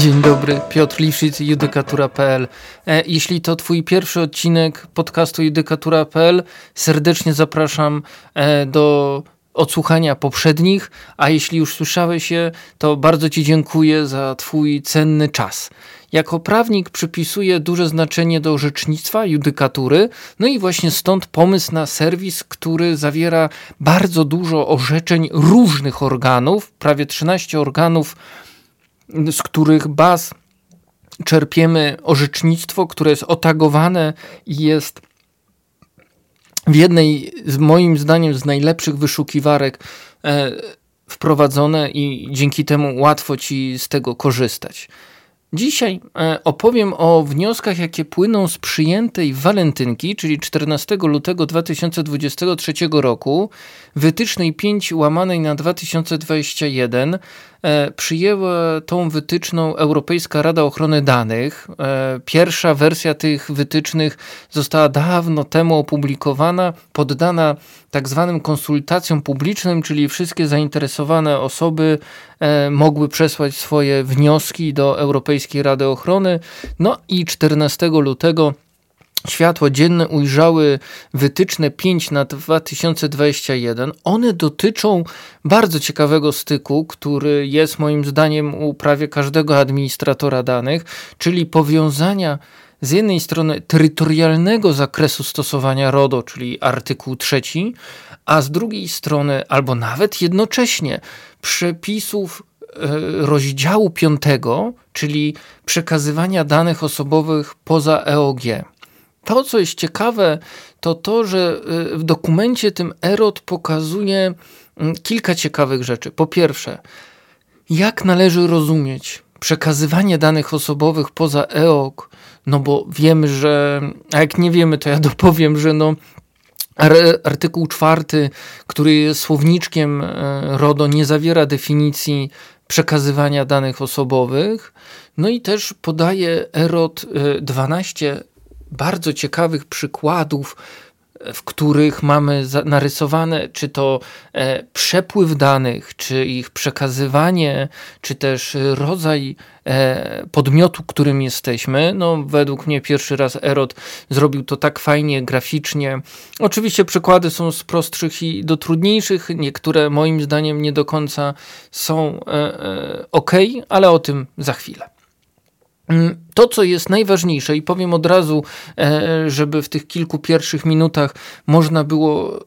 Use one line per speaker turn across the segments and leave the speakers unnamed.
Dzień dobry, Piotr Liwszyc, judykatura.pl. E, jeśli to twój pierwszy odcinek podcastu judykatura.pl, serdecznie zapraszam e, do odsłuchania poprzednich, a jeśli już słyszałeś je, to bardzo ci dziękuję za twój cenny czas. Jako prawnik przypisuję duże znaczenie do orzecznictwa, judykatury, no i właśnie stąd pomysł na serwis, który zawiera bardzo dużo orzeczeń różnych organów, prawie 13 organów, z których baz czerpiemy orzecznictwo, które jest otagowane i jest w jednej, z moim zdaniem, z najlepszych wyszukiwarek e, wprowadzone i dzięki temu łatwo ci z tego korzystać. Dzisiaj e, opowiem o wnioskach, jakie płyną z przyjętej walentynki, czyli 14 lutego 2023 roku, wytycznej 5 łamanej na 2021. E, przyjęła tą wytyczną Europejska Rada Ochrony Danych. E, pierwsza wersja tych wytycznych została dawno temu opublikowana, poddana tak zwanym konsultacjom publicznym, czyli wszystkie zainteresowane osoby mogły przesłać swoje wnioski do Europejskiej Rady Ochrony. No i 14 lutego światło dzienne ujrzały wytyczne 5 na 2021. One dotyczą bardzo ciekawego styku, który jest moim zdaniem u prawie każdego administratora danych, czyli powiązania z jednej strony terytorialnego zakresu stosowania RODO, czyli artykuł trzeci, a z drugiej strony, albo nawet jednocześnie, przepisów e, rozdziału piątego, czyli przekazywania danych osobowych poza EOG. To, co jest ciekawe, to to, że y, w dokumencie tym Erot pokazuje mm, kilka ciekawych rzeczy. Po pierwsze, jak należy rozumieć przekazywanie danych osobowych poza EOG, no bo wiemy, że, a jak nie wiemy, to ja dopowiem, że no artykuł czwarty, który jest słowniczkiem e, RODO, nie zawiera definicji przekazywania danych osobowych. No i też podaje EROT 12 bardzo ciekawych przykładów, w których mamy narysowane, czy to e, przepływ danych, czy ich przekazywanie, czy też rodzaj e, podmiotu, którym jesteśmy. No, według mnie pierwszy raz Erot zrobił to tak fajnie, graficznie. Oczywiście przykłady są z prostszych i do trudniejszych. Niektóre moim zdaniem nie do końca są e, ok, ale o tym za chwilę. Mm, to, co jest najważniejsze, i powiem od razu, e, żeby w tych kilku pierwszych minutach można było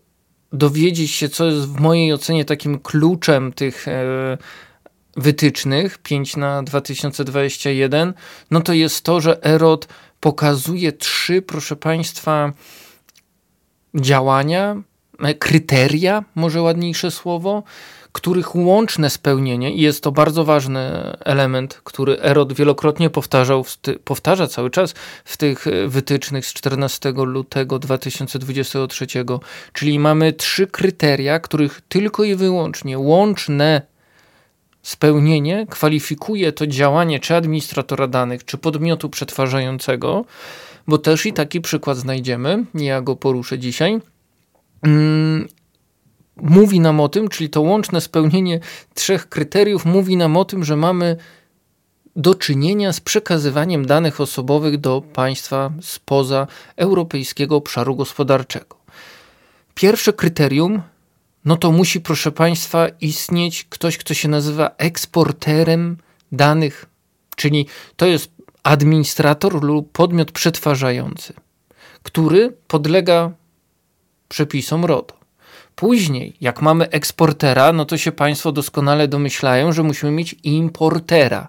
dowiedzieć się, co jest w mojej ocenie takim kluczem tych e, wytycznych 5 na 2021, no to jest to, że Erot pokazuje trzy, proszę Państwa, działania, e, kryteria, może ładniejsze słowo, których łączne spełnienie, i jest to bardzo ważny element, który Erod wielokrotnie powtarzał, powtarza cały czas w tych wytycznych z 14 lutego 2023, czyli mamy trzy kryteria, których tylko i wyłącznie łączne spełnienie kwalifikuje to działanie czy administratora danych, czy podmiotu przetwarzającego, bo też i taki przykład znajdziemy, ja go poruszę dzisiaj. Mówi nam o tym, czyli to łączne spełnienie trzech kryteriów mówi nam o tym, że mamy do czynienia z przekazywaniem danych osobowych do państwa spoza Europejskiego Obszaru Gospodarczego. Pierwsze kryterium, no to musi, proszę Państwa, istnieć ktoś, kto się nazywa eksporterem danych, czyli to jest administrator lub podmiot przetwarzający, który podlega przepisom RODO. Później, jak mamy eksportera, no to się Państwo doskonale domyślają, że musimy mieć importera.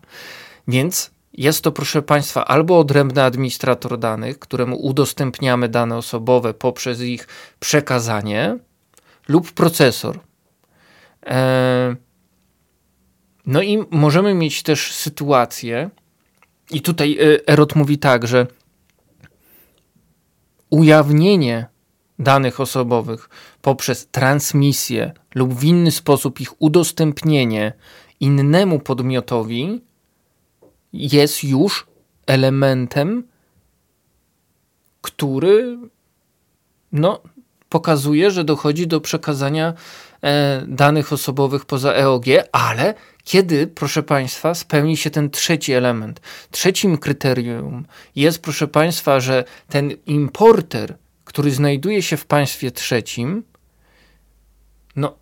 Więc jest to, proszę Państwa, albo odrębny administrator danych, któremu udostępniamy dane osobowe poprzez ich przekazanie, lub procesor. E, no i możemy mieć też sytuację, i tutaj e, Erot mówi tak, że ujawnienie danych osobowych poprzez transmisję lub w inny sposób ich udostępnienie innemu podmiotowi jest już elementem, który no, pokazuje, że dochodzi do przekazania e, danych osobowych poza EOG, ale Kiedy, proszę Państwa, spełni się ten trzeci element? Trzecim kryterium jest, proszę Państwa, że ten importer, który znajduje się w państwie trzecim, no,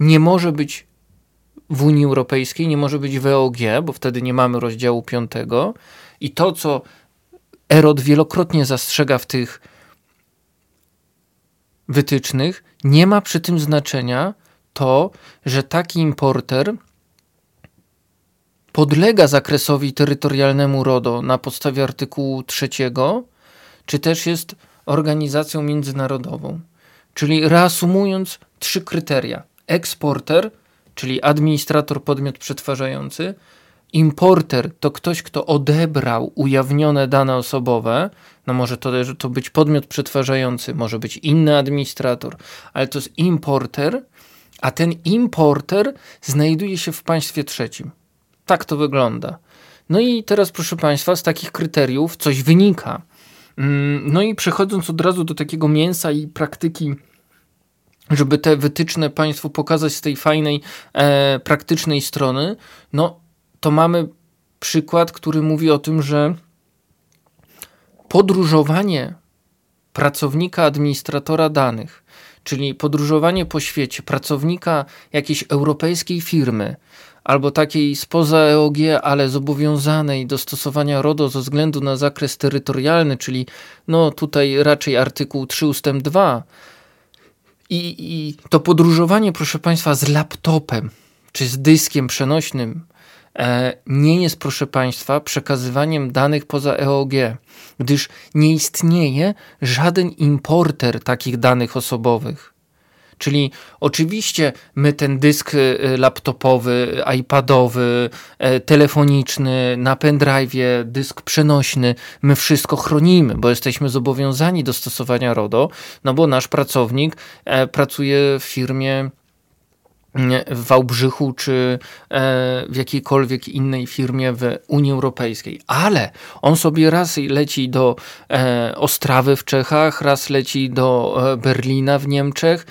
nie może być w Unii Europejskiej, nie może być w EOG, bo wtedy nie mamy rozdziału piątego. I to, co Erod wielokrotnie zastrzega w tych wytycznych, nie ma przy tym znaczenia to, że taki importer podlega zakresowi terytorialnemu RODO na podstawie artykułu trzeciego, czy też jest organizacją międzynarodową. Czyli reasumując trzy kryteria: eksporter, czyli administrator, podmiot przetwarzający, importer to ktoś, kto odebrał ujawnione dane osobowe, no może to, to być podmiot przetwarzający, może być inny administrator, ale to jest importer, a ten importer znajduje się w państwie trzecim. Tak to wygląda. No i teraz, proszę Państwa, z takich kryteriów coś wynika. Mm, no i przechodząc od razu do takiego mięsa i praktyki, żeby te wytyczne Państwu pokazać z tej fajnej, e, praktycznej strony, no to mamy przykład, który mówi o tym, że podróżowanie pracownika administratora danych, czyli podróżowanie po świecie pracownika jakiejś europejskiej firmy, albo takiej spoza EOG, ale zobowiązanej do stosowania RODO ze względu na zakres terytorialny, czyli no tutaj raczej artykuł 3 ustęp 2. I, I to podróżowanie, proszę Państwa, z laptopem czy z dyskiem przenośnym e, nie jest, proszę Państwa, przekazywaniem danych poza EOG, gdyż nie istnieje żaden importer takich danych osobowych. Czyli oczywiście my ten dysk y, laptopowy, iPadowy, e, telefoniczny, na pendrive, dysk przenośny, my wszystko chronimy, bo jesteśmy zobowiązani do stosowania RODO, no bo nasz pracownik e, pracuje w firmie w Wałbrzychu czy e, w jakiejkolwiek innej firmie w Unii Europejskiej. Ale on sobie raz leci do e, Ostrawy w Czechach, raz leci do e, Berlina w Niemczech,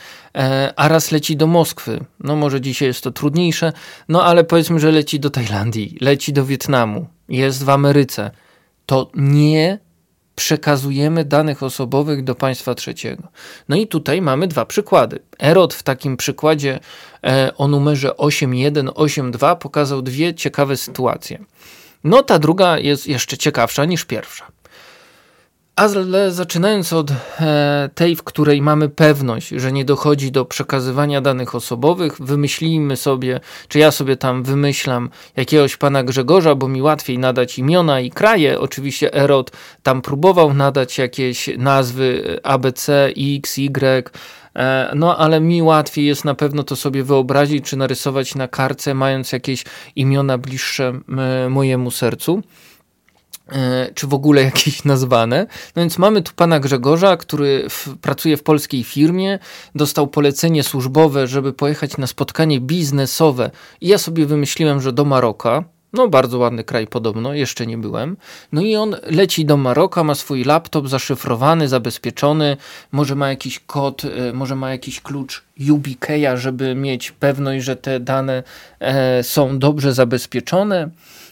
a raz leci do Moskwy. No może dzisiaj jest to trudniejsze, no ale powiedzmy, że leci do Tajlandii, leci do Wietnamu, jest w Ameryce. To nie przekazujemy danych osobowych do państwa trzeciego. No i tutaj mamy dwa przykłady. Erod w takim przykładzie e, o numerze 8182 pokazał dwie ciekawe sytuacje. No ta druga jest jeszcze ciekawsza niż pierwsza. Ale zaczynając od e, tej, w której mamy pewność, że nie dochodzi do przekazywania danych osobowych, wymyślimy sobie, czy ja sobie tam wymyślam jakiegoś pana Grzegorza, bo mi łatwiej nadać imiona i kraje. Oczywiście Erod tam próbował nadać jakieś nazwy ABC, X, Y, e, no ale mi łatwiej jest na pewno to sobie wyobrazić, czy narysować na karce, mając jakieś imiona bliższe mojemu sercu. E, czy w ogóle jakieś nazwane. No więc mamy tu pana Grzegorza, który w, pracuje w polskiej firmie, dostał polecenie służbowe, żeby pojechać na spotkanie biznesowe. I ja sobie wymyśliłem, że do Maroka. No, bardzo ładny kraj podobno, jeszcze nie byłem. No i on leci do Maroka, ma swój laptop zaszyfrowany, zabezpieczony, może ma jakiś kod, e, może ma jakiś klucz YubiKeya, żeby mieć pewność, że te dane e, są dobrze zabezpieczone.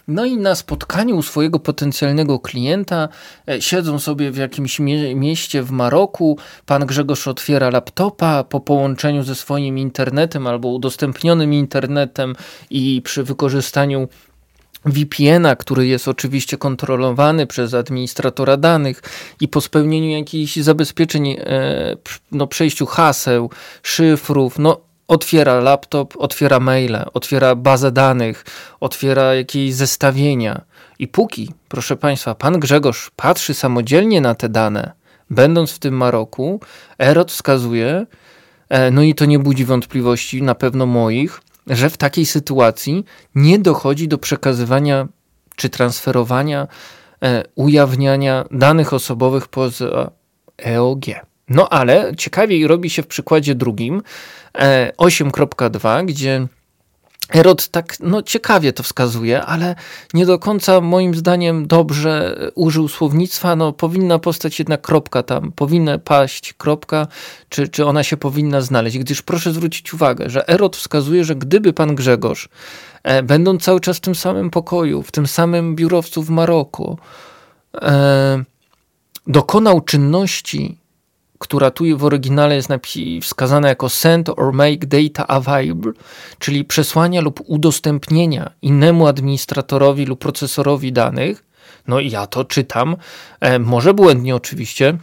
No i na spotkaniu u swojego potencjalnego klienta e, siedzą sobie w jakimś mie mieście w Maroku. Pan Grzegorz otwiera laptopa po połączeniu ze swoim internetem albo udostępnionym internetem i przy wykorzystaniu VPN-a, który jest oczywiście kontrolowany przez administratora danych i po spełnieniu jakichś zabezpieczeń, e, no przejściu haseł, szyfrów, no otwiera laptop, otwiera maile, otwiera bazę danych, otwiera jakieś zestawienia. I póki, proszę Państwa, pan Grzegorz patrzy samodzielnie na te dane, będąc w tym Maroku, Erot wskazuje, e, no i to nie budzi wątpliwości, na pewno moich, że w takiej sytuacji nie dochodzi do przekazywania czy transferowania, e, ujawniania danych osobowych poza EOG. No ale ciekawiej robi się w przykładzie drugim 8.2, e, gdzie Erod tak no, ciekawie to wskazuje, ale nie do końca moim zdaniem dobrze użył słownictwa. No, powinna postać jedna kropka tam, powinna paść kropka, czy, czy ona się powinna znaleźć. Gdyż proszę zwrócić uwagę, że Erod wskazuje, że gdyby pan Grzegorz, e, będąc cały czas w tym samym pokoju, w tym samym biurowcu w Maroku, e, dokonał czynności która tu w oryginale jest wskazana jako send or make data available, czyli przesłania lub udostępnienia innemu administratorowi lub procesorowi danych. No i ja to czytam, e, może błędnie oczywiście,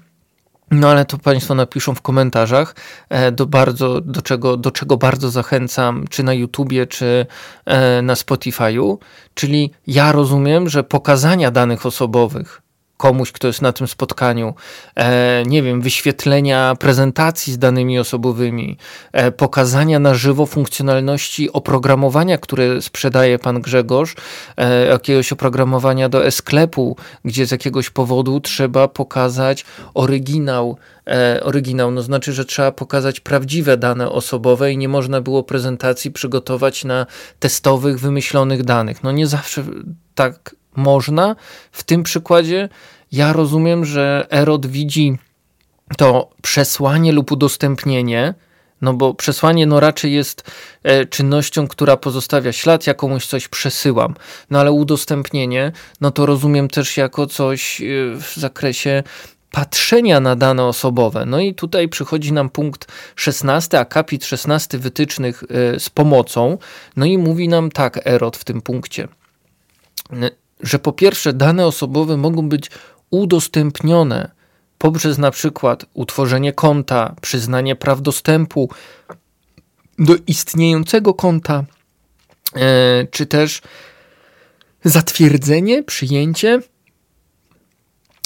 no ale to Państwo napiszą w komentarzach, e, do, bardzo, do, czego, do czego bardzo zachęcam, czy na YouTubie, czy e, na Spotify'u. Czyli ja rozumiem, że pokazania danych osobowych komuś, kto jest na tym spotkaniu, e, nie wiem, wyświetlenia prezentacji z danymi osobowymi, e, pokazania na żywo funkcjonalności oprogramowania, które sprzedaje pan Grzegorz, e, jakiegoś oprogramowania do e-sklepu, gdzie z jakiegoś powodu trzeba pokazać oryginał e, oryginał, no znaczy, że trzeba pokazać prawdziwe dane osobowe i nie można było prezentacji przygotować na testowych, wymyślonych danych. No nie zawsze tak można. W tym przykładzie ja rozumiem, że Erod widzi to przesłanie lub udostępnienie, no bo przesłanie no raczej jest e, czynnością, która pozostawia ślad, ja komuś coś przesyłam. No ale udostępnienie, no to rozumiem też jako coś e, w zakresie patrzenia na dane osobowe. No i tutaj przychodzi nam punkt 16, akapit 16 wytycznych e, z pomocą. No i mówi nam tak Erod w tym punkcie że po pierwsze dane osobowe mogą być udostępnione poprzez na przykład utworzenie konta, przyznanie praw dostępu do istniejącego konta, e, czy też zatwierdzenie, przyjęcie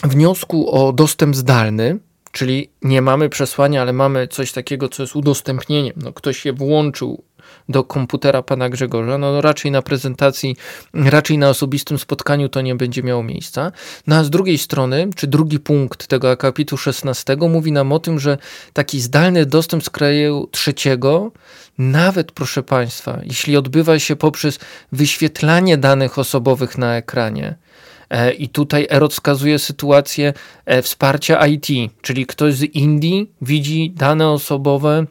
wniosku o dostęp zdalny, czyli nie mamy przesłania, ale mamy coś takiego, co jest udostępnieniem. No, ktoś je włączył do komputera pana Grzegorza, no raczej na prezentacji, raczej na osobistym spotkaniu to nie będzie miało miejsca. No a z drugiej strony, czy drugi punkt tego akapitu 16 mówi nam o tym, że taki zdalny dostęp z kraju trzeciego, nawet proszę państwa, jeśli odbywa się poprzez wyświetlanie danych osobowych na ekranie, e, i tutaj Erot wskazuje sytuację e, wsparcia IT, czyli ktoś z Indii widzi dane osobowe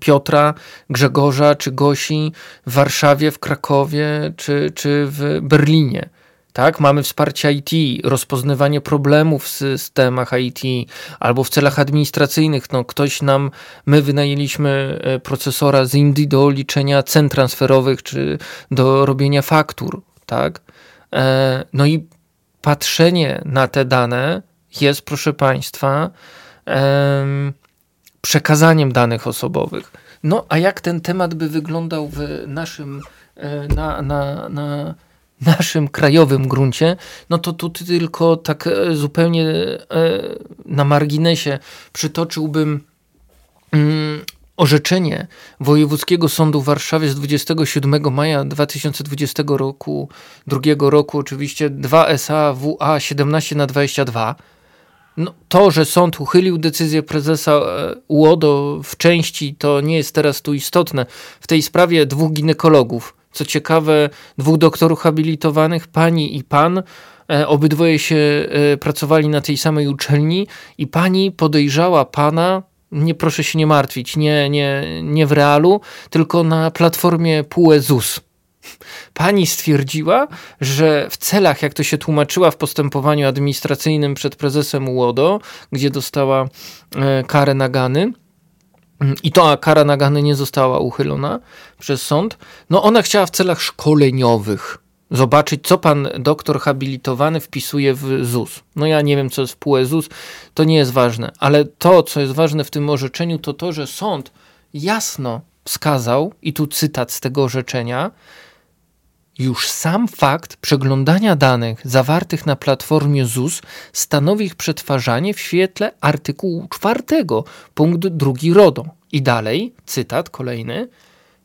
Piotra, Grzegorza czy Gosi w Warszawie, w Krakowie czy, czy w Berlinie. Tak, mamy wsparcie IT, rozpoznawanie problemów w systemach IT albo w celach administracyjnych. No, ktoś nam, my wynajęliśmy e, procesora z Indii do liczenia cen transferowych czy do robienia faktur. Tak? E, no i patrzenie na te dane jest, proszę Państwa, przekazaniem danych osobowych. No a jak ten temat by wyglądał w naszym, e, na, na, na naszym krajowym gruncie, no to tu tylko tak e, zupełnie e, na marginesie przytoczyłbym mm, orzeczenie Wojewódzkiego Sądu w Warszawie z 27 maja 2020 roku, drugiego roku, oczywiście 2 SA WA 17 na 22 no, to, że sąd uchylił decyzję prezesa e, UODO w części, to nie jest teraz tu istotne. W tej sprawie dwóch ginekologów, co ciekawe, dwóch doktorów habilitowanych, pani i pan, e, obydwoje się e, pracowali na tej samej uczelni i pani podejrzała pana, nie proszę się nie martwić, nie, nie, nie w realu, tylko na platformie PUE ZUS. Pani stwierdziła, że w celach, jak to się tłumaczyła w postępowaniu administracyjnym przed prezesem UODO, gdzie dostała e, karę nagany, i to kara nagany nie została uchylona przez sąd, no ona chciała w celach szkoleniowych zobaczyć, co pan doktor habilitowany wpisuje w ZUS. No ja nie wiem, co jest w PUE ZUS, to nie jest ważne, ale to, co jest ważne w tym orzeczeniu, to to, że sąd jasno wskazał, i tu cytat z tego orzeczenia, już sam fakt przeglądania danych zawartych na platformie ZUS stanowi ich przetwarzanie w świetle artykułu 4, punkt 2 RODO. I dalej, cytat kolejny.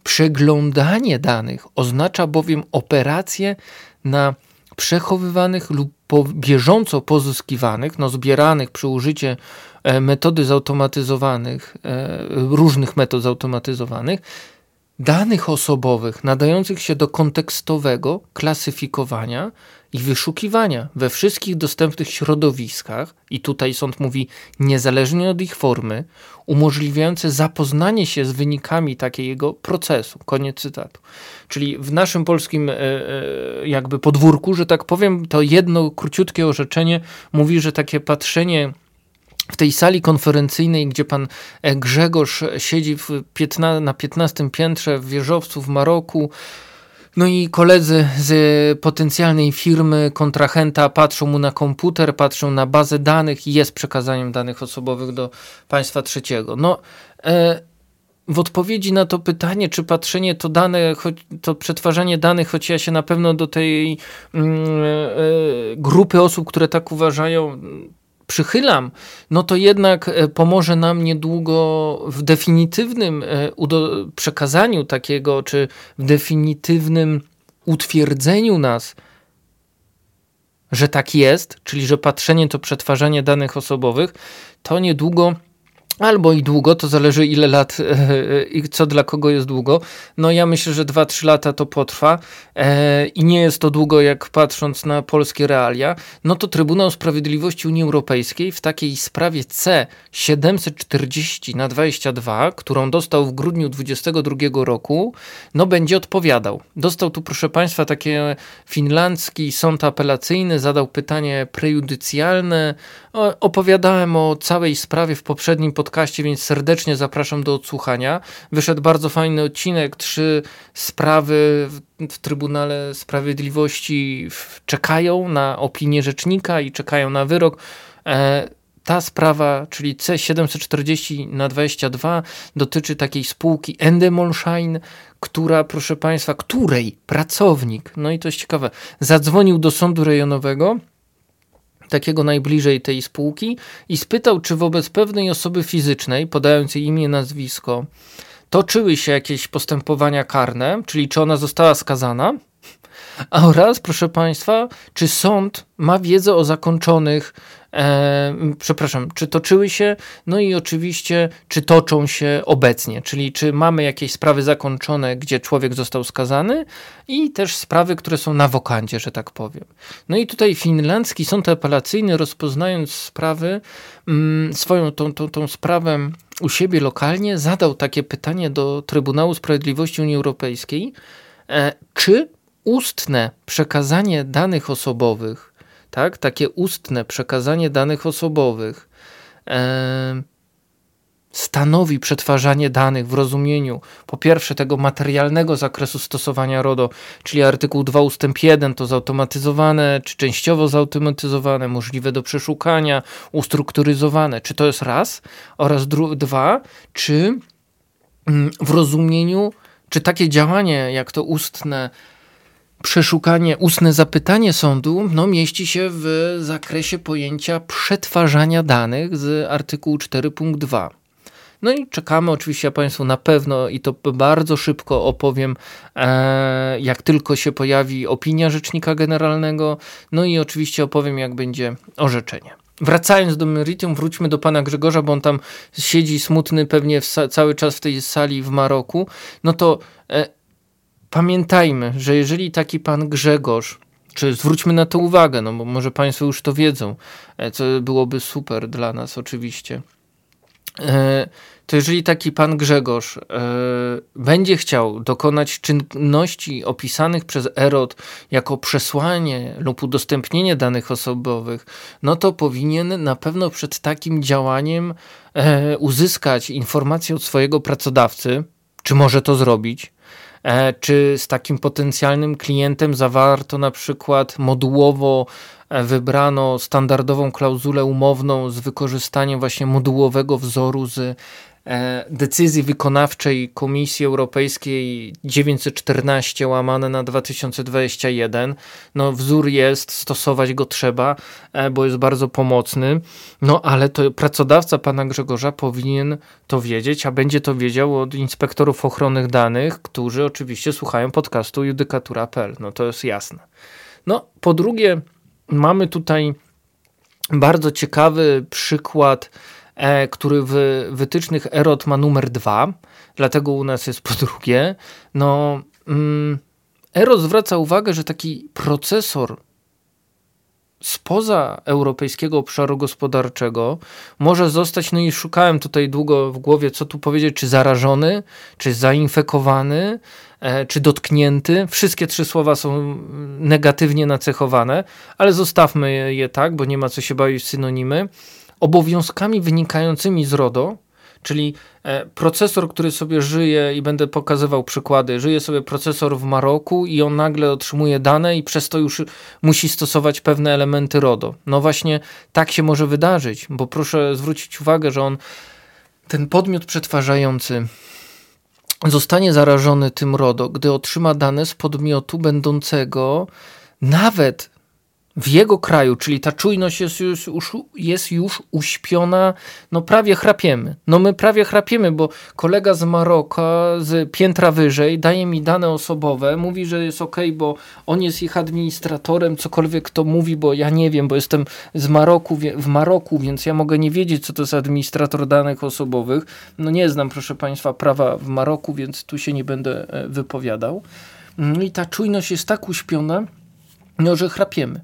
Przeglądanie danych oznacza bowiem operacje na przechowywanych lub po bieżąco pozyskiwanych, no zbieranych przy użyciu e, metody zautomatyzowanych, e, różnych metod zautomatyzowanych, danych osobowych nadających się do kontekstowego klasyfikowania i wyszukiwania we wszystkich dostępnych środowiskach, i tutaj sąd mówi niezależnie od ich formy, umożliwiające zapoznanie się z wynikami takiego procesu. Koniec cytatu. Czyli w naszym polskim e, e, jakby podwórku, że tak powiem, to jedno króciutkie orzeczenie mówi, że takie patrzenie w tej sali konferencyjnej, gdzie pan e, Grzegorz siedzi piętna, na 15 piętrze w wieżowcu w Maroku, no i koledzy z potencjalnej firmy, kontrahenta patrzą mu na komputer, patrzą na bazę danych i jest przekazaniem danych osobowych do państwa trzeciego. No, e, w odpowiedzi na to pytanie, czy patrzenie to dane, to przetwarzanie danych, choć ja się na pewno do tej mm, e, grupy osób, które tak uważają, przychylam, no to jednak e, pomoże nam niedługo w definitywnym e, przekazaniu takiego, czy w definitywnym utwierdzeniu nas, że tak jest, czyli że patrzenie to przetwarzanie danych osobowych, to niedługo Albo i długo, to zależy ile lat e, i co dla kogo jest długo. No ja myślę, że 2-3 lata to potrwa e, i nie jest to długo, jak patrząc na polskie realia. No to Trybunał Sprawiedliwości Unii Europejskiej w takiej sprawie C 740 na 22, którą dostał w grudniu 2022 roku, no będzie odpowiadał. Dostał tu, proszę Państwa, taki finlandzki sąd apelacyjny, zadał pytanie prejudycjalne. Opowiadałem o całej sprawie w poprzednim podcaście więc serdecznie zapraszam do odsłuchania. Wyszedł bardzo fajny odcinek, trzy sprawy w, w Trybunale Sprawiedliwości czekają na opinię rzecznika i czekają na wyrok. E, ta sprawa, czyli C740 na 22, dotyczy takiej spółki Endemolshine, która, proszę Państwa, której pracownik, no i to jest ciekawe, zadzwonił do sądu rejonowego takiego najbliżej tej spółki i spytał, czy wobec pewnej osoby fizycznej, podając jej imię, nazwisko, toczyły się jakieś postępowania karne, czyli czy ona została skazana, oraz, proszę Państwa, czy sąd ma wiedzę o zakończonych e, przepraszam, czy toczyły się, no i oczywiście, czy toczą się obecnie, czyli czy mamy jakieś sprawy zakończone, gdzie człowiek został skazany? I też sprawy, które są na wokandzie, że tak powiem. No i tutaj finlandzki sąd apelacyjny rozpoznając sprawy, mm, swoją tą, tą, tą sprawę u siebie lokalnie, zadał takie pytanie do Trybunału Sprawiedliwości Unii Europejskiej, e, czy ustne przekazanie danych osobowych tak? Takie ustne przekazanie danych osobowych e, stanowi przetwarzanie danych w rozumieniu po pierwsze tego materialnego zakresu stosowania RODO, czyli artykuł 2 ustęp 1 to zautomatyzowane czy częściowo zautomatyzowane, możliwe do przeszukania, ustrukturyzowane. Czy to jest raz? Oraz dwa, czy mm, w rozumieniu, czy takie działanie jak to ustne przeszukanie, ustne zapytanie sądu no, mieści się w zakresie pojęcia przetwarzania danych z artykułu 4 punkt 2. No i czekamy oczywiście ja Państwu na pewno i to bardzo szybko opowiem, e, jak tylko się pojawi opinia Rzecznika Generalnego, no i oczywiście opowiem, jak będzie orzeczenie. Wracając do meritum, wróćmy do pana Grzegorza, bo on tam siedzi smutny pewnie cały czas w tej sali w Maroku. No to e, pamiętajmy, że jeżeli taki pan Grzegorz, czy zwróćmy na to uwagę, no bo może Państwo już to wiedzą, e, co byłoby super dla nas oczywiście. E, to jeżeli taki pan Grzegorz e, będzie chciał dokonać czynności opisanych przez EROT jako przesłanie lub udostępnienie danych osobowych, no to powinien na pewno przed takim działaniem uzyskać informację od swojego pracodawcy, czy może to zrobić, czy z takim potencjalnym klientem zawarto na przykład modułowo e, wybrano standardową klauzulę umowną z wykorzystaniem właśnie modułowego wzoru z E, decyzji wykonawczej Komisji Europejskiej 914 łamane na 2021. No wzór jest, stosować go trzeba, e, bo jest bardzo pomocny. No ale to pracodawca pana Grzegorza powinien to wiedzieć, a będzie to wiedział od inspektorów ochrony danych, którzy oczywiście słuchają podcastu judykatura.pl. No to jest jasne. No po drugie mamy tutaj bardzo ciekawy przykład E, który w wytycznych EROT ma numer 2. dlatego u nas jest po drugie. No, mm, Ero zwraca uwagę, że taki procesor spoza europejskiego obszaru gospodarczego może zostać, no i szukałem tutaj długo w głowie, co tu powiedzieć, czy zarażony, czy zainfekowany, e, czy dotknięty. Wszystkie trzy słowa są negatywnie nacechowane, ale zostawmy je tak, bo nie ma co się bawić synonimy. Obowiązkami wynikającymi z RODO, Czyli e, procesor, który sobie żyje i będę pokazywał przykłady, żyje sobie procesor w Maroku i on nagle otrzymuje dane i przez to już musi stosować pewne elementy RODO. No właśnie tak się może wydarzyć, bo proszę zwrócić uwagę, że on, ten podmiot przetwarzający, zostanie zarażony tym RODO, gdy otrzyma dane z podmiotu będącego nawet w jego kraju, czyli ta czujność jest już, jest już uśpiona, no prawie chrapiemy. No my prawie chrapiemy, bo kolega z Maroka, z piętra wyżej, daje mi dane osobowe, mówi, że jest ok, bo on jest ich administratorem, cokolwiek to mówi, bo ja nie wiem, bo jestem z Maroku, w Maroku, więc ja mogę nie wiedzieć, co to jest administrator danych osobowych. No nie znam, proszę Państwa, prawa w Maroku, więc tu się nie będę e, wypowiadał. No I ta czujność jest tak uśpiona, no, że chrapiemy.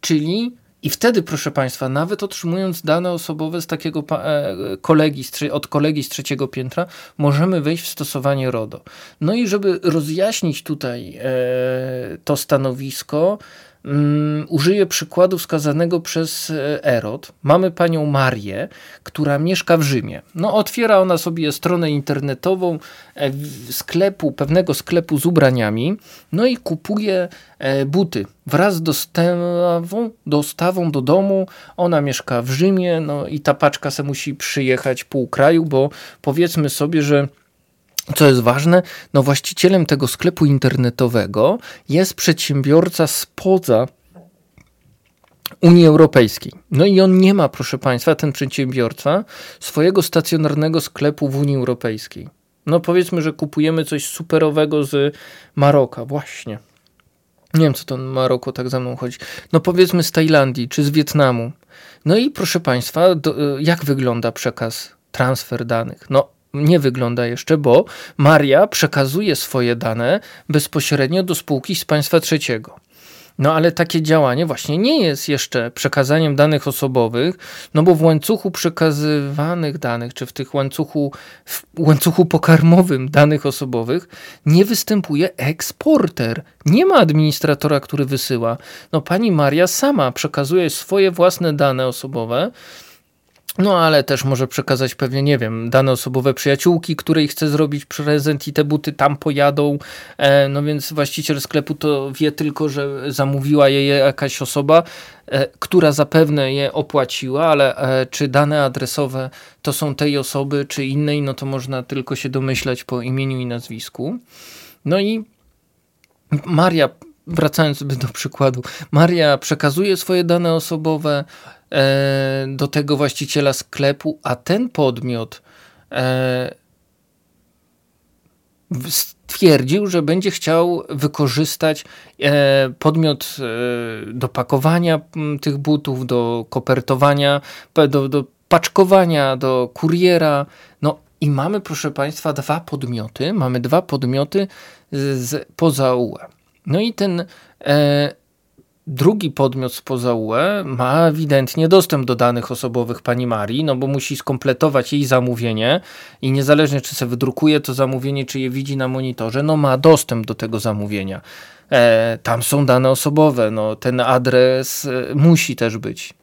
Czyli i wtedy, proszę Państwa, nawet otrzymując dane osobowe z takiego e, kolegi, od kolegi z trzeciego piętra, możemy wejść w stosowanie RODO. No i żeby rozjaśnić tutaj e, to stanowisko, um, użyję przykładu wskazanego przez e, Erod. Mamy panią Marię, która mieszka w Rzymie. No, otwiera ona sobie stronę internetową e, sklepu, pewnego sklepu z ubraniami, no i kupuje e, buty wraz z dostawą, dostawą do domu. Ona mieszka w Rzymie, no i ta paczka se musi przyjechać pół kraju, bo powiedzmy sobie, że co jest ważne, no właścicielem tego sklepu internetowego jest przedsiębiorca spoza Unii Europejskiej. No i on nie ma, proszę Państwa, ten przedsiębiorca, swojego stacjonarnego sklepu w Unii Europejskiej. No powiedzmy, że kupujemy coś superowego z Maroka, właśnie. Nie wiem, co to Maroko tak za mną chodzi. No powiedzmy z Tajlandii czy z Wietnamu. No i proszę Państwa, do, jak wygląda przekaz, transfer danych? No nie wygląda jeszcze, bo Maria przekazuje swoje dane bezpośrednio do spółki z państwa trzeciego. No ale takie działanie właśnie nie jest jeszcze przekazaniem danych osobowych, no bo w łańcuchu przekazywanych danych, czy w tych łańcuchu, w łańcuchu pokarmowym danych osobowych nie występuje eksporter. Nie ma administratora, który wysyła. No pani Maria sama przekazuje swoje własne dane osobowe, no, ale też może przekazać pewnie, nie wiem, dane osobowe przyjaciółki, której chce zrobić prezent i te buty tam pojadą. E, no więc właściciel sklepu to wie tylko, że zamówiła je jakaś osoba, e, która zapewne je opłaciła, ale e, czy dane adresowe to są tej osoby, czy innej, no to można tylko się domyślać po imieniu i nazwisku. No i Maria, wracając do przykładu, Maria przekazuje swoje dane osobowe, E, do tego właściciela sklepu, a ten podmiot e, stwierdził, że będzie chciał wykorzystać e, podmiot do pakowania tych butów, do kopertowania, do, do paczkowania, do kuriera. No i mamy, proszę Państwa, dwa podmioty. Mamy dwa podmioty z, poza UE. No i ten drugi podmiot spoza UE ma ewidentnie dostęp do danych osobowych pani Marii, no bo musi skompletować jej zamówienie i niezależnie czy sobie wydrukuje to zamówienie, czy je widzi na monitorze, no ma dostęp do tego zamówienia. E, tam są dane osobowe, no ten adres e, musi też być.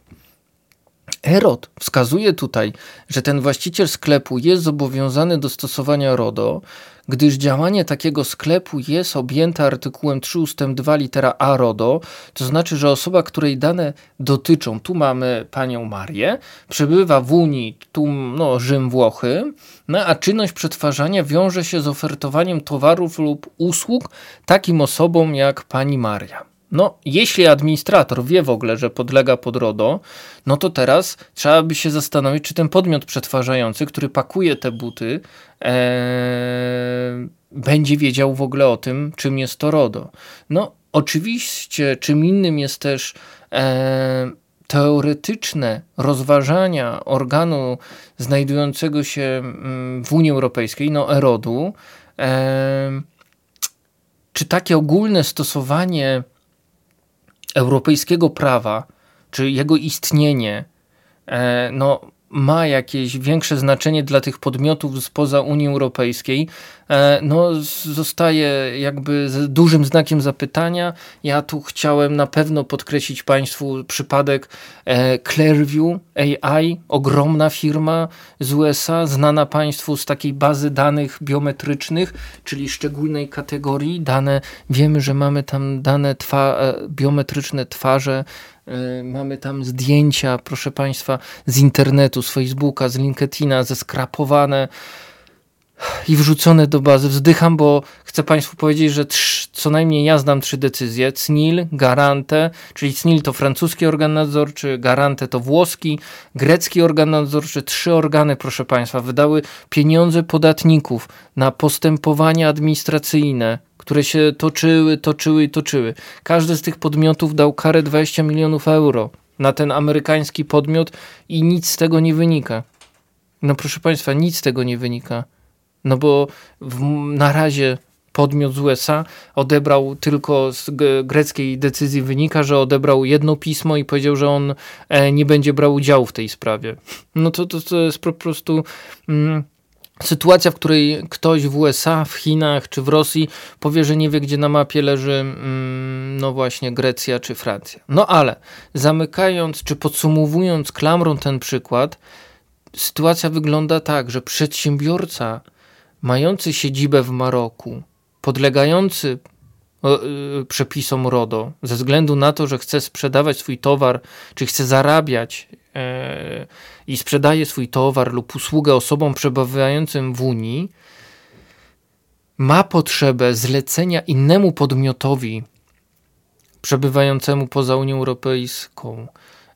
Erod wskazuje tutaj, że ten właściciel sklepu jest zobowiązany do stosowania RODO, gdyż działanie takiego sklepu jest objęte artykułem 3 ust. 2 litera A RODO, to znaczy, że osoba, której dane dotyczą, tu mamy panią Marię, przebywa w Unii, tu no, Rzym, Włochy, no, a czynność przetwarzania wiąże się z ofertowaniem towarów lub usług takim osobom jak pani Maria. No, jeśli administrator wie w ogóle, że podlega pod RODO, no to teraz trzeba by się zastanowić, czy ten podmiot przetwarzający, który pakuje te buty, e, będzie wiedział w ogóle o tym, czym jest to RODO. No, oczywiście, czym innym jest też e, teoretyczne rozważania organu znajdującego się mm, w Unii Europejskiej, no Erodu, czy takie ogólne stosowanie europejskiego prawa, czy jego istnienie, e, no, ma jakieś większe znaczenie dla tych podmiotów spoza Unii Europejskiej, e, no zostaje jakby z dużym znakiem zapytania. Ja tu chciałem na pewno podkreślić Państwu przypadek e, Clearview AI, ogromna firma z USA, znana Państwu z takiej bazy danych biometrycznych, czyli szczególnej kategorii. Dane, wiemy, że mamy tam dane twa, e, biometryczne twarze, mamy tam zdjęcia, proszę Państwa, z internetu, z Facebooka, z LinkedIna, zeskrapowane i wrzucone do bazy. Wzdycham, bo chcę Państwu powiedzieć, że trz, co najmniej ja znam trzy decyzje. CNIL, Garante, czyli CNIL to francuski organ nadzorczy, Garante to włoski, grecki organ nadzorczy. Trzy organy, proszę Państwa, wydały pieniądze podatników na postępowania administracyjne które się toczyły, toczyły i toczyły. Każdy z tych podmiotów dał karę 20 milionów euro na ten amerykański podmiot i nic z tego nie wynika. No proszę Państwa, nic z tego nie wynika. No bo w, na razie podmiot z USA odebrał tylko z greckiej decyzji wynika, że odebrał jedno pismo i powiedział, że on e, nie będzie brał udziału w tej sprawie. No to, to, to jest po prostu. Mm, Sytuacja, w której ktoś w USA, w Chinach czy w Rosji powie, że nie wie, gdzie na mapie leży, mm, no właśnie, Grecja czy Francja. No ale zamykając czy podsumowując klamrą ten przykład, sytuacja wygląda tak, że przedsiębiorca mający siedzibę w Maroku, podlegający y, przepisom RODO, ze względu na to, że chce sprzedawać swój towar, czy chce zarabiać E, i sprzedaje swój towar lub usługę osobom przebywającym w Unii, ma potrzebę zlecenia innemu podmiotowi przebywającemu poza Unią Europejską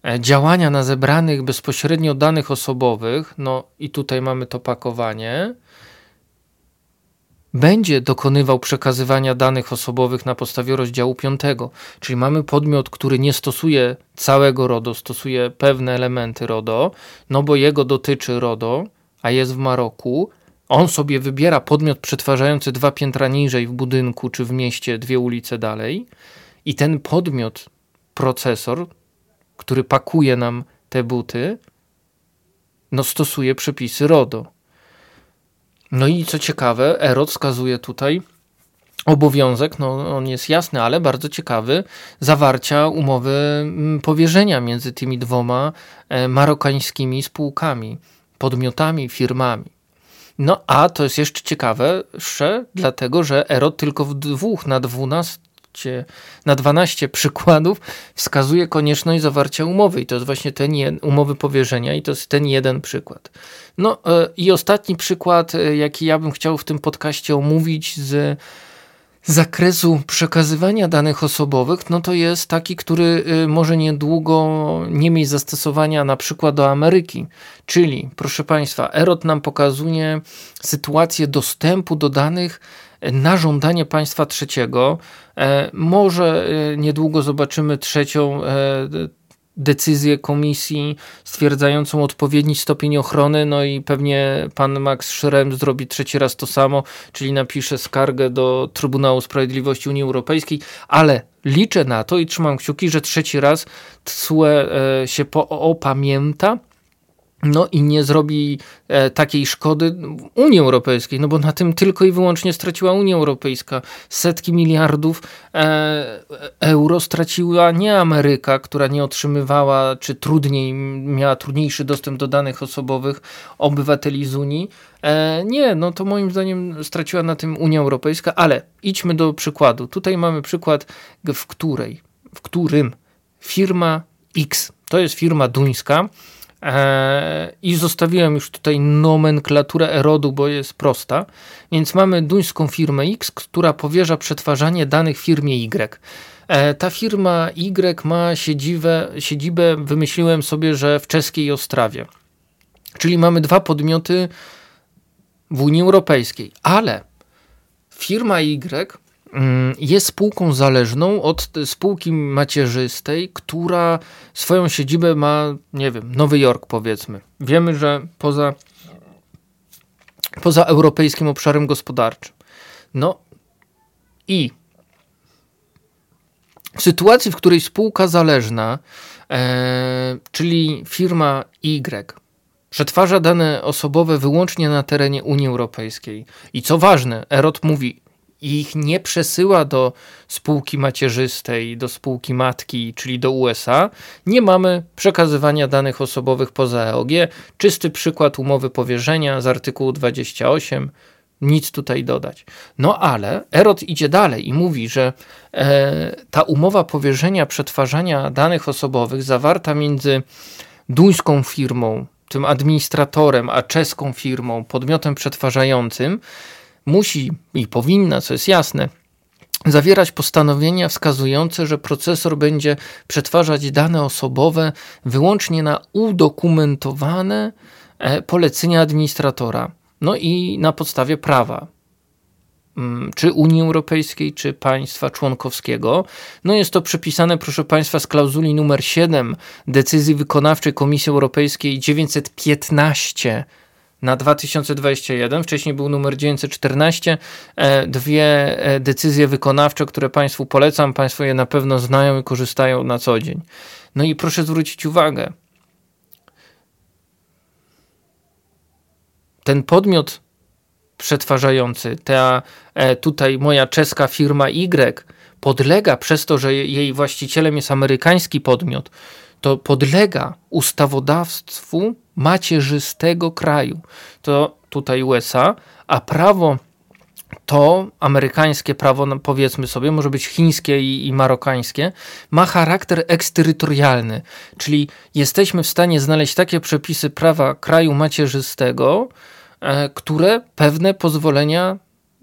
e, działania na zebranych bezpośrednio danych osobowych, no i tutaj mamy to pakowanie, będzie dokonywał przekazywania danych osobowych na podstawie rozdziału 5. Czyli mamy podmiot, który nie stosuje całego RODO, stosuje pewne elementy RODO, no bo jego dotyczy RODO, a jest w Maroku. On sobie wybiera podmiot przetwarzający dwa piętra niżej w budynku czy w mieście, dwie ulice dalej, i ten podmiot, procesor, który pakuje nam te buty, no stosuje przepisy RODO. No i co ciekawe, Erot wskazuje tutaj obowiązek, no on jest jasny, ale bardzo ciekawy, zawarcia umowy mm, powierzenia między tymi dwoma e, marokańskimi spółkami, podmiotami, firmami. No a to jest jeszcze ciekawe, dlatego że Erot tylko w dwóch na dwunastu na 12 przykładów wskazuje konieczność zawarcia umowy i to jest właśnie ten umowy powierzenia i to jest ten jeden przykład. No e, i ostatni przykład, e, jaki ja bym chciał w tym podcaście omówić z zakresu przekazywania danych osobowych, no to jest taki, który e, może niedługo nie mieć zastosowania na przykład do Ameryki. Czyli, proszę Państwa, EROT nam pokazuje sytuację dostępu do danych na żądanie państwa trzeciego. E, może e, niedługo zobaczymy trzecią e, decyzję komisji stwierdzającą odpowiedni stopień ochrony, no i pewnie pan Max Schrems zrobi trzeci raz to samo, czyli napisze skargę do Trybunału Sprawiedliwości Unii Europejskiej, ale liczę na to i trzymam kciuki, że trzeci raz TSUE się opamięta no i nie zrobi e, takiej szkody Unii Europejskiej, no bo na tym tylko i wyłącznie straciła Unia Europejska. Setki miliardów e, euro straciła nie Ameryka, która nie otrzymywała, czy trudniej, miała trudniejszy dostęp do danych osobowych obywateli z Unii. E, nie, no to moim zdaniem straciła na tym Unia Europejska, ale idźmy do przykładu. Tutaj mamy przykład, w której, w którym firma X, to jest firma duńska, I zostawiłem już tutaj nomenklaturę erodu, bo jest prosta. Więc mamy duńską firmę X, która powierza przetwarzanie danych firmie Y. E, ta firma Y ma siedzibę, siedzibę, wymyśliłem sobie, że w czeskiej Ostrawie. Czyli mamy dwa podmioty w Unii Europejskiej, ale firma Y jest spółką zależną od spółki macierzystej, która swoją siedzibę ma, nie wiem, Nowy Jork powiedzmy. Wiemy, że poza, poza europejskim obszarem gospodarczym. No i w sytuacji, w której spółka zależna, e, czyli firma Y, przetwarza dane osobowe wyłącznie na terenie Unii Europejskiej i co ważne, EROT mówi, ich nie przesyła do spółki macierzystej, do spółki matki, czyli do USA, nie mamy przekazywania danych osobowych poza EOG. Czysty przykład umowy powierzenia z artykułu 28 nic tutaj dodać. No ale Erot idzie dalej i mówi, że e, ta umowa powierzenia przetwarzania danych osobowych zawarta między duńską firmą, tym administratorem, a czeską firmą, podmiotem przetwarzającym, musi i powinna, co jest jasne, zawierać postanowienia wskazujące, że procesor będzie przetwarzać dane osobowe wyłącznie na udokumentowane e, polecenia administratora. No i na podstawie prawa, mm, czy Unii Europejskiej, czy państwa członkowskiego. No jest to przypisane, proszę Państwa, z klauzuli numer 7 decyzji wykonawczej Komisji Europejskiej 915 na 2021. Wcześniej był numer 914. E, dwie e, decyzje wykonawcze, które Państwu polecam. Państwo je na pewno znają i korzystają na co dzień. No i proszę zwrócić uwagę, ten podmiot przetwarzający, ta e, tutaj moja czeska firma Y podlega przez to, że jej właścicielem jest amerykański podmiot, to podlega ustawodawstwu macierzystego kraju. To tutaj USA, a prawo to amerykańskie prawo, no powiedzmy sobie, może być chińskie i, i, marokańskie, ma charakter eksterytorialny, czyli jesteśmy w stanie znaleźć takie przepisy prawa kraju macierzystego, e, które pewne pozwolenia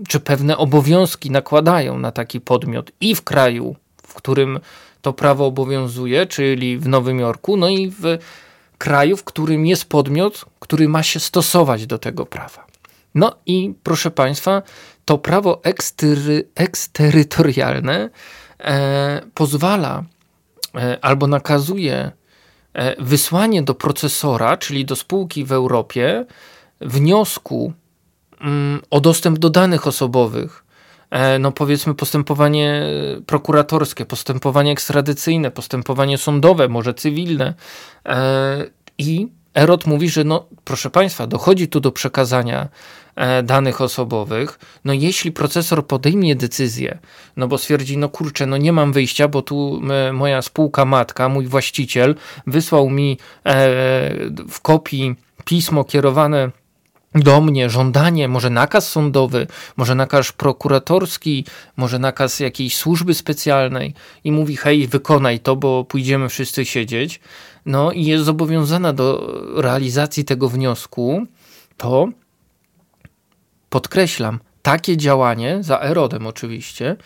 czy pewne obowiązki nakładają na taki podmiot i w kraju, w którym to prawo obowiązuje, czyli w Nowym Jorku, no i w kraju, w którym jest podmiot, który ma się stosować do tego prawa. No i proszę Państwa, to prawo ekstery, eksterytorialne e, pozwala e, albo nakazuje e, wysłanie do procesora, czyli do spółki w Europie, wniosku mm, o dostęp do danych osobowych. E, no powiedzmy postępowanie prokuratorskie, postępowanie ekstradycyjne, postępowanie sądowe, może cywilne. E, I Erot mówi, że no, proszę Państwa, dochodzi tu do przekazania e, danych osobowych. No jeśli procesor podejmie decyzję, no bo stwierdzi, no kurczę, no nie mam wyjścia, bo tu moja spółka matka, mój właściciel wysłał mi w kopii pismo kierowane do mnie żądanie, może nakaz sądowy, może nakaz prokuratorski, może nakaz jakiejś służby specjalnej i mówi: hej, wykonaj to, bo pójdziemy wszyscy siedzieć, no i jest zobowiązana do realizacji tego wniosku, to podkreślam, takie działanie, za erodem oczywiście,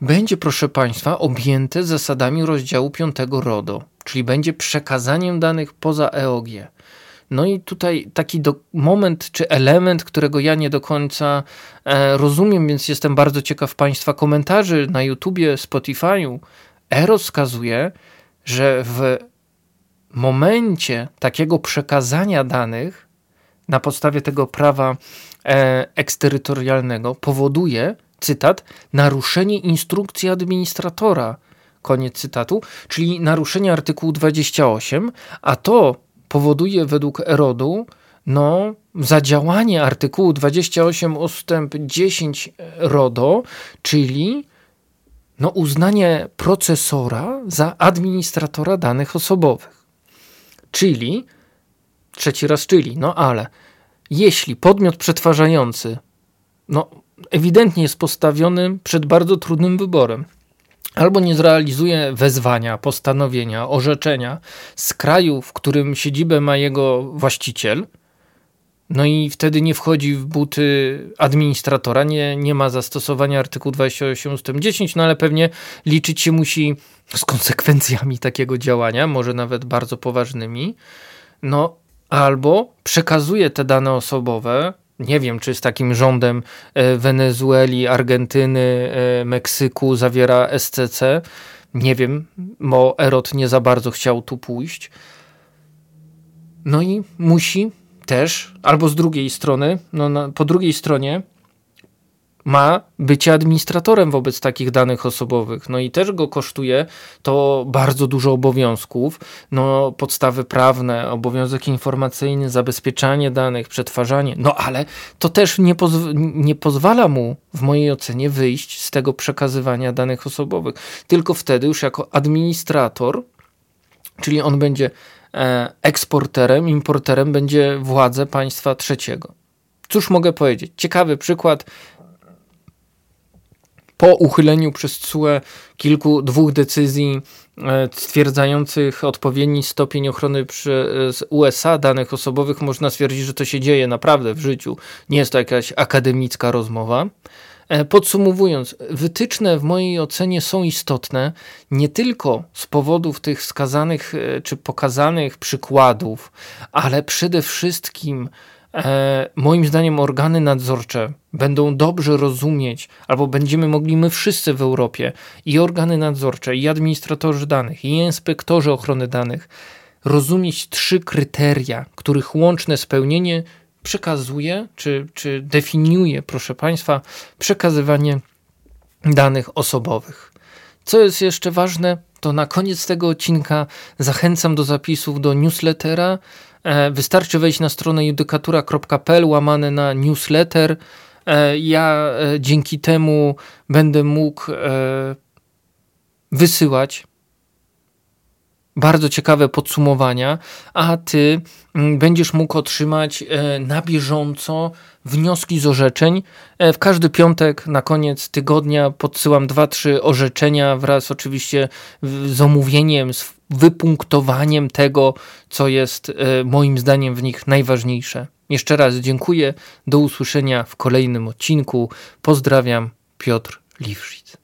będzie, proszę Państwa, objęte zasadami rozdziału 5 RODO, czyli będzie przekazaniem danych poza EOG. No i tutaj taki do, moment czy element, którego ja nie do końca e, rozumiem, więc jestem bardzo ciekaw Państwa komentarzy na YouTubie, Spotify'u. ERO wskazuje, że w momencie takiego przekazania danych na podstawie tego prawa e, eksterytorialnego powoduje, cytat, naruszenie instrukcji administratora. Koniec cytatu, czyli naruszenie artykułu 28, a to powoduje według Erodu no, zadziałanie artykułu 28 ustęp 10 RODO, czyli no, uznanie procesora za administratora danych osobowych. Czyli, trzeci raz czyli, no ale jeśli podmiot przetwarzający no, ewidentnie jest postawiony przed bardzo trudnym wyborem, albo nie zrealizuje wezwania, postanowienia, orzeczenia z kraju, w którym siedzibę ma jego właściciel, no i wtedy nie wchodzi w buty administratora, nie, nie ma zastosowania artykułu 28 ust. 10, no ale pewnie liczyć się musi z konsekwencjami takiego działania, może nawet bardzo poważnymi. No albo przekazuje te dane osobowe nie wiem, czy z takim rządem e, Wenezueli, Argentyny, e, Meksyku zawiera SCC. Nie wiem, bo Erot nie za bardzo chciał tu pójść. No i musi też, albo z drugiej strony, no na, po drugiej stronie ma bycie administratorem wobec takich danych osobowych. No i też go kosztuje to bardzo dużo obowiązków, no podstawy prawne, obowiązek informacyjny, zabezpieczanie danych, przetwarzanie. No ale to też nie, nie pozwala mu, w mojej ocenie, wyjść z tego przekazywania danych osobowych. Tylko wtedy już jako administrator, czyli on będzie e, eksporterem, importerem, będzie władze państwa trzeciego. Cóż mogę powiedzieć? Ciekawy przykład po uchyleniu przez CUE kilku, dwóch decyzji e, stwierdzających odpowiedni stopień ochrony przez USA danych osobowych, można stwierdzić, że to się dzieje naprawdę w życiu. Nie jest to jakaś akademicka rozmowa. E, podsumowując, wytyczne w mojej ocenie są istotne nie tylko z powodów tych wskazanych e, czy pokazanych przykładów, ale przede wszystkim e, moim zdaniem organy nadzorcze będą dobrze rozumieć, albo będziemy mogli my wszyscy w Europie, i organy nadzorcze, i administratorzy danych, i inspektorzy ochrony danych, rozumieć trzy kryteria, których łączne spełnienie przekazuje, czy, czy definiuje, proszę Państwa, przekazywanie danych osobowych. Co jest jeszcze ważne, to na koniec tego odcinka zachęcam do zapisów do newslettera. E, wystarczy wejść na stronę judykatura.pl łamane na newsletter. E, ja e, dzięki temu będę mógł wysyłać bardzo ciekawe podsumowania, a ty mm, będziesz mógł otrzymać na bieżąco wnioski z orzeczeń. W każdy piątek na koniec tygodnia podsyłam dwa, trzy orzeczenia wraz oczywiście z omówieniem, z wypunktowaniem tego, co jest e, moim zdaniem w nich najważniejsze. Jeszcze raz dziękuję. Do usłyszenia w kolejnym odcinku. Pozdrawiam, Piotr Liwszyc.